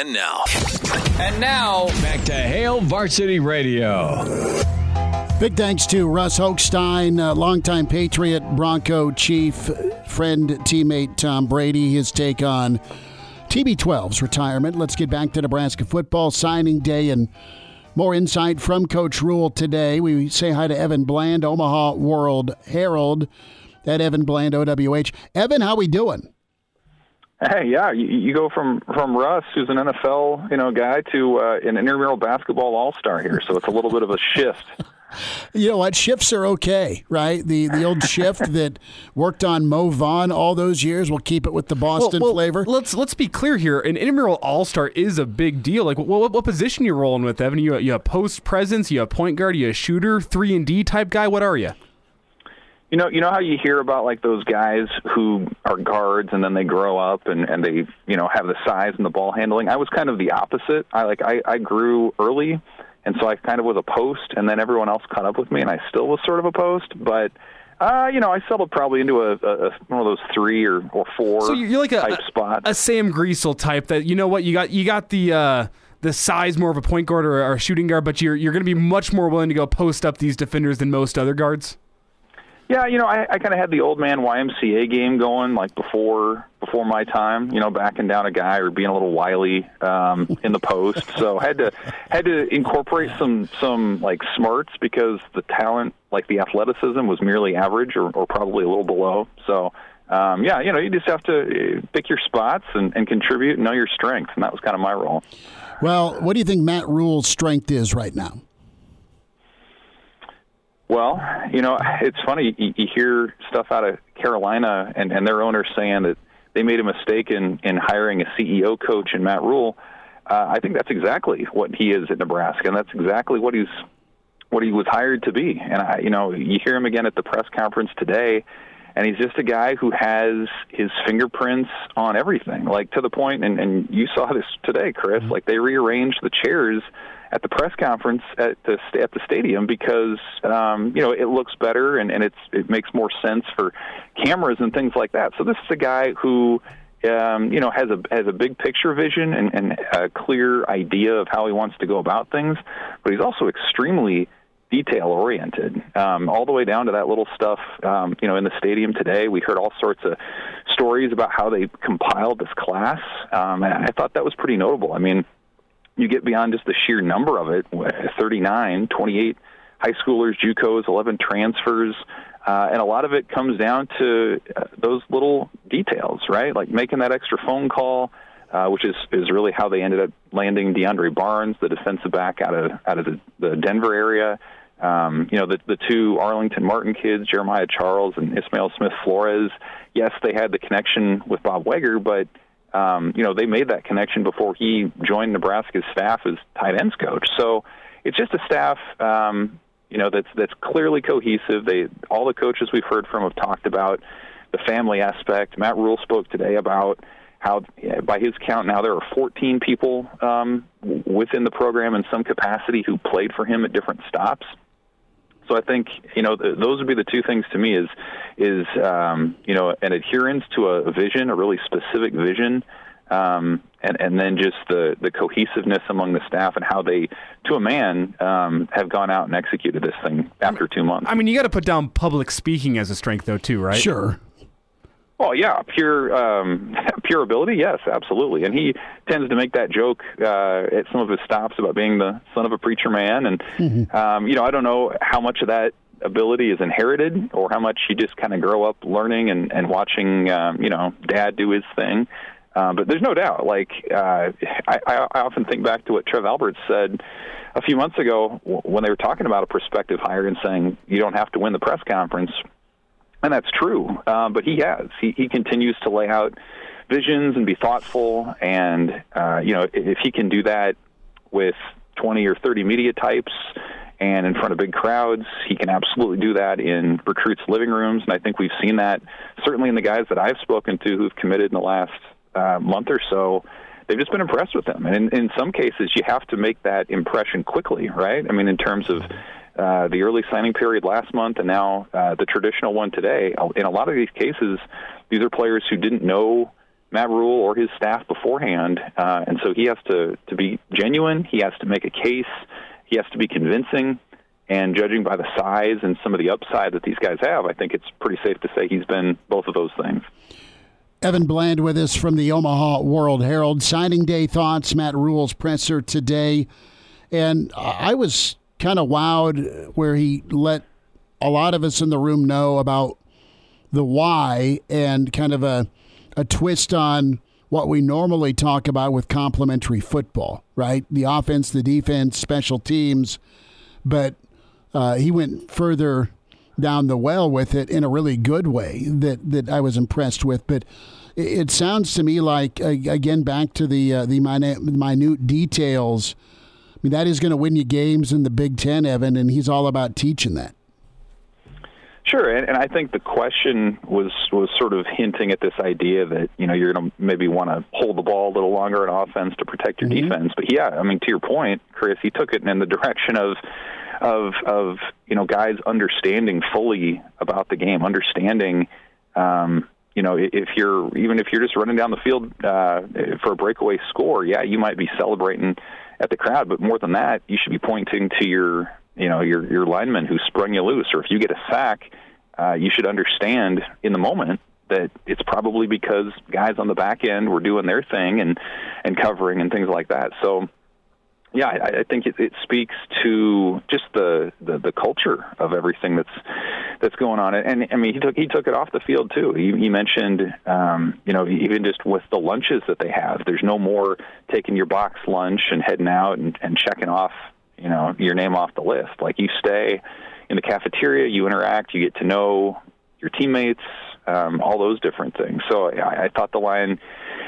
And now, And now, Back to Hail Varsity Radio. Big thanks to Russ Hochstein, uh, longtime Patriot, Bronco chief, friend, teammate Tom Brady, his take on TB12's retirement. Let's get back to Nebraska football signing day and more insight from Coach Rhule today. We say hi to Evan Bland, Omaha World Herald, at Evan Bland, OWH. Evan, how we doing? Hey, yeah, you, you go from from Russ, who's an NFL you know guy, to uh, an intramural basketball all star here. So it's a little bit of a shift. You know what? Shifts are okay, right? The the old shift that worked on Mo Vaughn all those years. We'll keep it with the Boston well, well, flavor. Let's let's be clear here. An intramural all star is a big deal. Like, what, what, what position you rolling with, Evan? You you a post presence? You a point guard? You a shooter? Three and D type guy? What are you? You know, you know how you hear about like those guys who are guards and then they grow up and and they you know have the size and the ball handling. I was kind of the opposite. I like I I grew early, and so I kind of was a post, and then everyone else caught up with me, and I still was sort of a post, but. Uh, you know, I settled probably into a, a, a one of those three or, or four So you're like a type spots. a Sam Griesel type. That you know what you got. You got the. Uh, the size more of a point guard or, or a shooting guard, but you're you're going to be much more willing to go post up these defenders than most other guards. Yeah, you know, I, I kind of had the old man YMCA game going, like before before my time. You know, backing down a guy or being a little wily um, in the post. So had to had to incorporate some some like smarts because the talent, like the athleticism, was merely average or, or probably a little below. So. Um, yeah, you know, you just have to uh, pick your spots and, and contribute and know your strengths, and that was kind of my role. Well, what do you think Matt Rhule's strength is right now? Well, you know, it's funny. You, you hear stuff out of Carolina and, and their owner saying that they made a mistake in, in hiring a CEO coach in Matt Rhule. Uh, I think that's exactly what he is at Nebraska, and that's exactly what he's what he was hired to be. And I, you know, you hear him again at the press conference today, and he's just a guy who has his fingerprints on everything, like to the point. And, and you saw this today, Chris. Like they rearranged the chairs at the press conference at the at the stadium because um, you know it looks better and, and it's it makes more sense for cameras and things like that. So this is a guy who um, you know has a has a big picture vision and, and a clear idea of how he wants to go about things, but he's also extremely detail oriented, um, all the way down to that little stuff. Um, you know, in the stadium today, we heard all sorts of stories about how they compiled this class, um, and I thought that was pretty notable. I mean, you get beyond just the sheer number of it 39, 28 high schoolers, JUCOs, 11 transfers. Uh, and a lot of it comes down to uh, those little details, right? Like making that extra phone call, uh, which is, is really how they ended up landing DeAndre Barnes, the defensive back out of out of the, the Denver area. Um, you know, the the two Arlington Martin kids, Jeremiah Charles and Ismail Smith Flores. Yes, they had the connection with Bob Wager, but um, you know, they made that connection before he joined Nebraska's staff as tight ends coach. So it's just a staff, um, you know, that's that's clearly cohesive. They all the coaches we've heard from have talked about the family aspect. Matt Rhule spoke today about how, by his count, now there are 14 people um, within the program in some capacity who played for him at different stops. So I think you know th- those would be the two things to me is is um, you know an adherence to a vision, a really specific vision, um, and and then just the the cohesiveness among the staff and how they, to a man, um, have gone out and executed this thing after two months. I mean, you got to put down public speaking as a strength, though, too, right? Sure. Well, yeah, pure um, pure ability, yes, absolutely. And he tends to make that joke uh, at some of his stops about being the son of a preacher man, and Mm-hmm. um, you know, I don't know how much of that ability is inherited or how much you just kind of grow up learning and, and watching, um, you know, dad do his thing. Uh, but there's no doubt. Like uh, I, I often think back to what Trev Alberts said a few months ago when they were talking about a prospective hire and saying you don't have to win the press conference and that's true. Uh, but he has. He, he continues to lay out visions and be thoughtful. And uh, you know, if, if he can do that with 20 or 30 media types and in front of big crowds. He can absolutely do that in recruits' living rooms, and I think we've seen that certainly in the guys that I've spoken to who've committed in the last uh, month or so. They've just been impressed with him, and in, in some cases, you have to make that impression quickly, right? I mean, in terms of uh, the early signing period last month and now uh, the traditional one today. In a lot of these cases, these are players who didn't know Matt Rhule or his staff beforehand, uh, and so he has to to be genuine. He has to make a case. He has to be convincing. And judging by the size and some of the upside that these guys have, I think it's pretty safe to say he's been both of those things. Evan Bland with us from the Omaha World Herald. Signing day thoughts, Matt Rhule's presser today. And I was kind of wowed where he let a lot of us in the room know about the why and kind of a a twist on what we normally talk about with complementary football, right? The offense, the defense, special teams. But uh, he went further down the well with it in a really good way that, that I was impressed with. But it, it sounds to me like, again, back to the, uh, the minute, minute details. I mean, that is going to win you games in the Big Ten, Evan, and he's all about teaching that. Sure, and, and I think the question was was sort of hinting at this idea that you know you're going to maybe want to hold the ball a little longer in offense to protect your mm-hmm. defense. But yeah, I mean to your point, Chris, he took it in the direction of of of you know guys understanding fully about the game, understanding. Um, you know, if you're even if you're just running down the field uh, for a breakaway score, yeah, you might be celebrating at the crowd, but more than that, you should be pointing to your you know your your lineman who sprung you loose, or if you get a sack, uh, you should understand in the moment that it's probably because guys on the back end were doing their thing and and covering and things like that. So. Yeah, I, I think it, it speaks to just the, the the culture of everything that's that's going on. And I mean, he took he took it off the field too. He, he mentioned, um, you know, even just with the lunches that they have, there's no more taking your box lunch and heading out and, and checking off you know your name off the list. Like you stay in the cafeteria, you interact, you get to know your teammates, um, all those different things. So I, I thought the line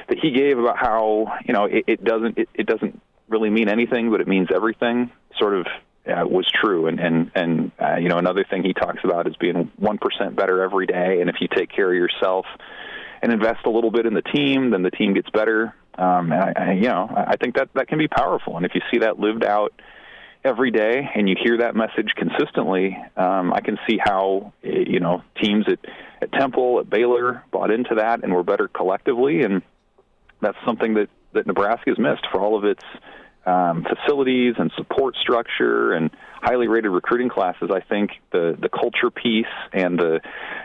that he gave about how you know it, it doesn't it, it doesn't really mean anything, but it means everything. Sort of uh, was true. And and and uh, you know another thing he talks about is being one percent better every day. And if you take care of yourself and invest a little bit in the team, then the team gets better. Um, and I, I, you know I think that that can be powerful. And if you see that lived out every day and you hear that message consistently, um, I can see how you know teams at, at Temple, at Baylor bought into that and were better collectively, and that's something that that Nebraska has missed for all of its um, facilities and support structure and highly rated recruiting classes, I think the the culture piece and the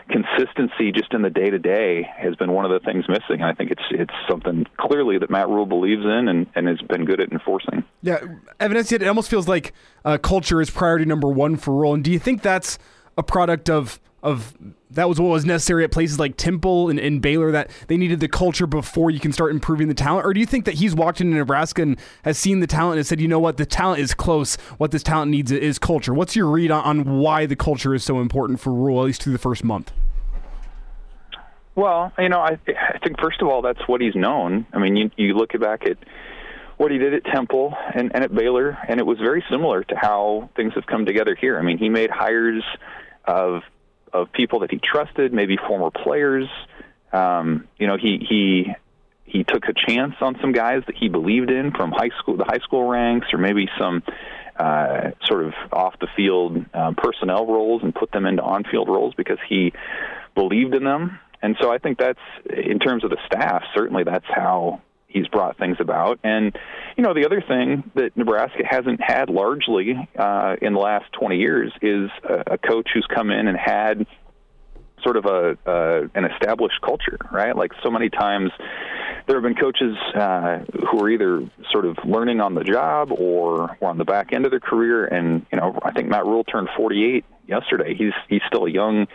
consistency just in the day to day has been one of the things missing. I think it's it's something clearly that Matt Rhule believes in and, and has been good at enforcing. Yeah, evidence. It almost feels like uh, culture is priority number one for Rhule. And do you think that's a product of of that was what was necessary at places like Temple and, and, Baylor that they needed the culture before you can start improving the talent? Or do you think that he's walked into Nebraska and has seen the talent and said, you know what, the talent is close. What this talent needs is culture. What's your read on, on why the culture is so important for Rhule, at least through the first month? Well, you know, I, I think first of all, that's what he's known. I mean, you, you look back at what he did at Temple and, and at Baylor, and it was very similar to how things have come together here. I mean, he made hires of of people that he trusted, maybe former players. Um, you know, he he he took a chance on some guys that he believed in from high school, the high school ranks, or maybe some uh, sort of off the field uh, personnel roles, and put them into on field roles because he believed in them. And so I think that's in terms of the staff. Certainly, that's how he's brought things about. And you know, the other thing that Nebraska hasn't had largely uh, in the last 20 years is a, a coach who's come in and had sort of a uh, an established culture, right? Like so many times, there have been coaches uh, who are either sort of learning on the job or, or on the back end of their career. And you know, I think Matt Rhule turned 48 yesterday. He's he's still a young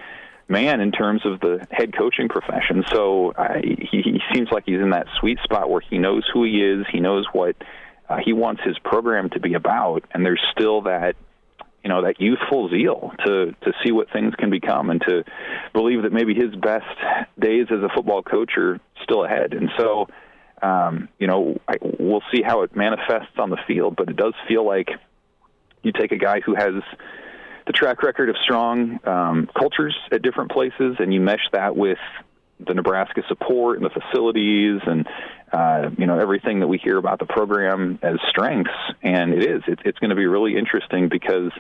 man in terms of the head coaching profession. So he, he seems like he's in that sweet spot where he knows who he is, he knows what uh, he wants his program to be about, and there's still that you know that youthful zeal to to see what things can become and to believe that maybe his best days as a football coach are still ahead. And so, um, you know, I, we'll see how it manifests on the field, but it does feel like you take a guy who has the track record of strong um, cultures at different places, and you mesh that with the Nebraska support and the facilities and uh, you know everything that we hear about the program as strengths, and it is. It's, it's going to be really interesting because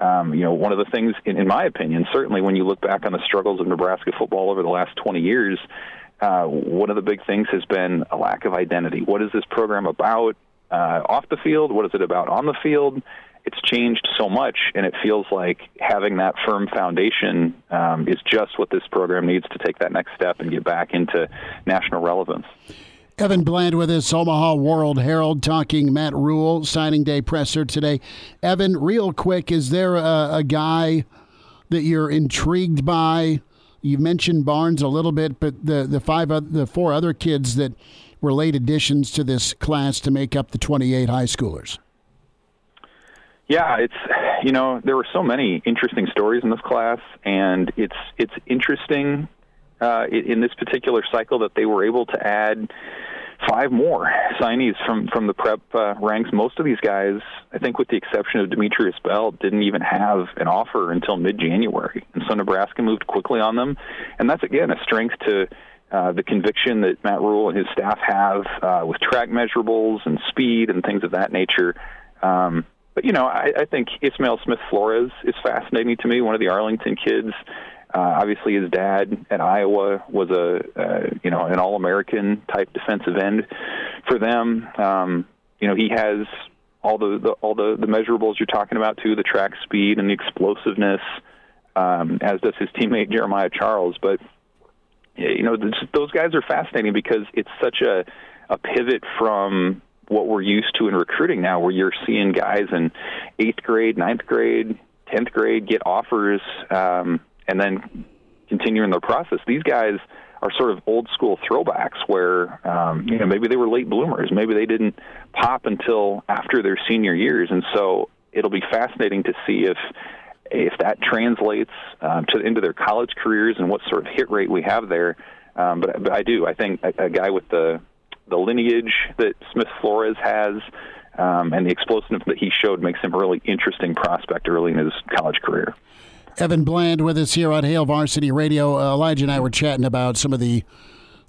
um, you know one of the things, in, in my opinion, certainly when you look back on the struggles of Nebraska football over the last 20 years. Uh, one of the big things has been a lack of identity. What is this program about uh, off the field? What is it about on the field? It's changed so much, and it feels like having that firm foundation um, is just what this program needs to take that next step and get back into national relevance. Evan Bland with us, Omaha World Herald, talking Matt Rhule, signing day presser today. Evan, real quick, is there a, a guy that you're intrigued by? You mentioned Barnes a little bit, but the the five the four other kids that were late additions to this class to make up the 28 high schoolers. Yeah, it's you know there were so many interesting stories in this class, and it's it's interesting uh, in this particular cycle that they were able to add five more signees from from the prep uh, ranks. Most of these guys, I think, with the exception of Demetrius Bell, didn't even have an offer until mid-January, and so Nebraska moved quickly on them, and that's again a strength to. Uh, the conviction that Matt Rhule and his staff have uh, with track measurables and speed and things of that nature. Um, but you know, I, I think Ismail Smith Flores is fascinating to me. One of the Arlington kids. Uh, obviously, his dad at Iowa was a uh, you know an All-American type defensive end for them. Um, you know, he has all the, the all the, the measurables you're talking about too, the track speed and the explosiveness, um, as does his teammate Jeremiah Charles. But you know, those guys are fascinating because it's such a a pivot from what we're used to in recruiting now, where you're seeing guys in eighth grade, ninth grade, tenth grade get offers, um, and then continuing the process. These guys are sort of old school throwbacks, where um, you know maybe they were late bloomers, maybe they didn't pop until after their senior years, and so it'll be fascinating to see if if that translates um, to into their college careers and what sort of hit rate we have there. Um, but, but I do. I think a, a guy with the the lineage that Smith Flores has. Um, and the explosiveness that he showed makes him a really interesting prospect early in his college career. Evan Bland with us here on Hail Varsity Radio. Uh, Elijah and I were chatting about some of the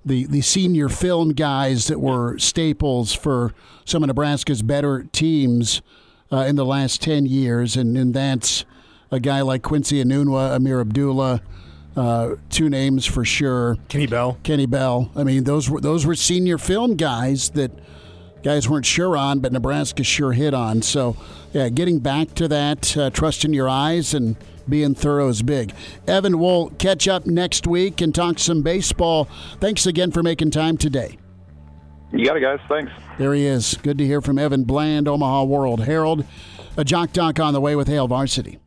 the the senior film guys that were staples for some of Nebraska's better teams uh, in the last ten years, and, and that's a guy like Quincy Enunwa, Ameer Abdullah. Uh, two names for sure. Kenny Bell. Kenny Bell. I mean, those were those were senior film guys that guys weren't sure on, but Nebraska sure hit on. So, yeah, getting back to that, uh, trusting your eyes and being thorough is big. Evan, we'll catch up next week and talk some baseball. Thanks again for making time today. You got it, guys. Thanks. There he is. Good to hear from Evan Bland, Omaha World Herald. A Jock Doc on the way with Hail Varsity.